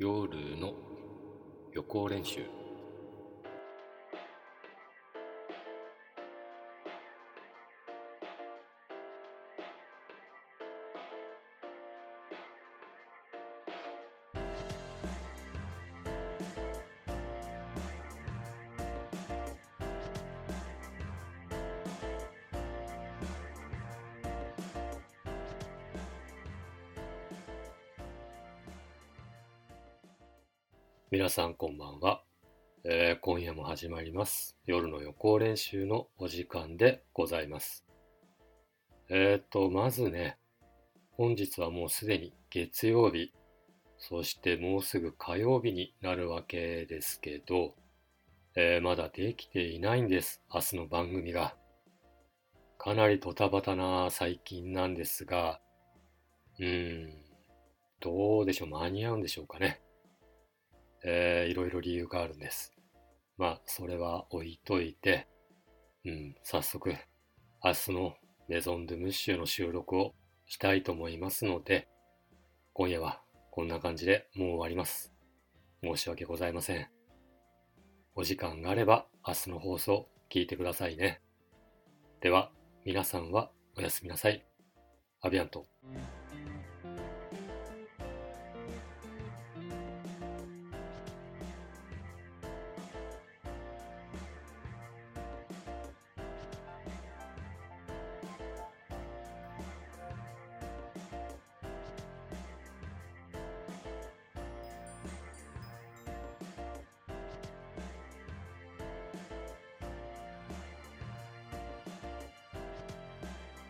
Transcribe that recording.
夜の予行練習。皆さんこんばんは、えー今夜も始まります。夜の予行練習のお時間でございます。えーとまずね本日はもうすでに月曜日。そしてもうすぐ火曜日になるわけですけど、えーまだできていないんです。明日の番組が。かなりドタバタな最近なんですがうーんどうでしょう。間に合うんでしょうかね。えーいろいろ理由があるんです。まあ、それは置いといて、うん、早速、明日のメゾン・ドゥ・ムッシュの収録をしたいと思いますので、今夜はこんな感じでもう終わります。申し訳ございません。お時間があれば明日の放送聞いてくださいね。では、皆さんはおやすみなさい。アビアント。